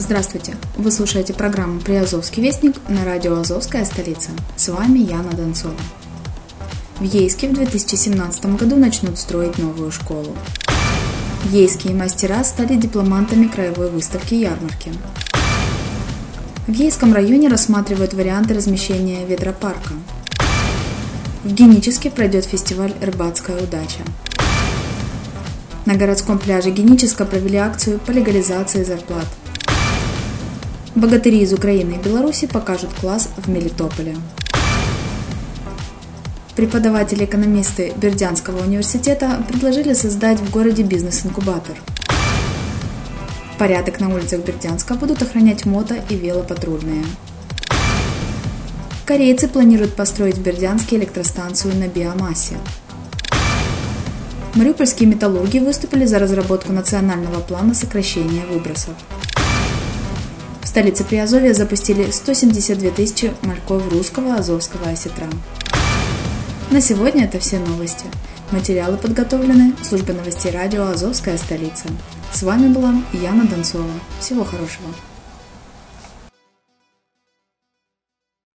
Здравствуйте! Вы слушаете программу «Приазовский вестник» на радио «Азовская столица». С вами Яна Донцова. В Ейске в 2017 году начнут строить новую школу. Ейские мастера стали дипломантами краевой выставки ярмарки. В Ейском районе рассматривают варианты размещения ветропарка. В Геническе пройдет фестиваль «Рыбацкая удача». На городском пляже Геническа провели акцию по легализации зарплат. Богатыри из Украины и Беларуси покажут класс в Мелитополе. Преподаватели-экономисты Бердянского университета предложили создать в городе бизнес-инкубатор. Порядок на улицах Бердянска будут охранять мото и велопатрульные. Корейцы планируют построить в Бердянске электростанцию на биомассе. Мариупольские металлурги выступили за разработку национального плана сокращения выбросов. Столице Приазовья запустили 172 тысячи мальков русского азовского осетра. На сегодня это все новости. Материалы подготовлены службой новостей радио «Азовская столица». С вами была Яна Донцова. Всего хорошего.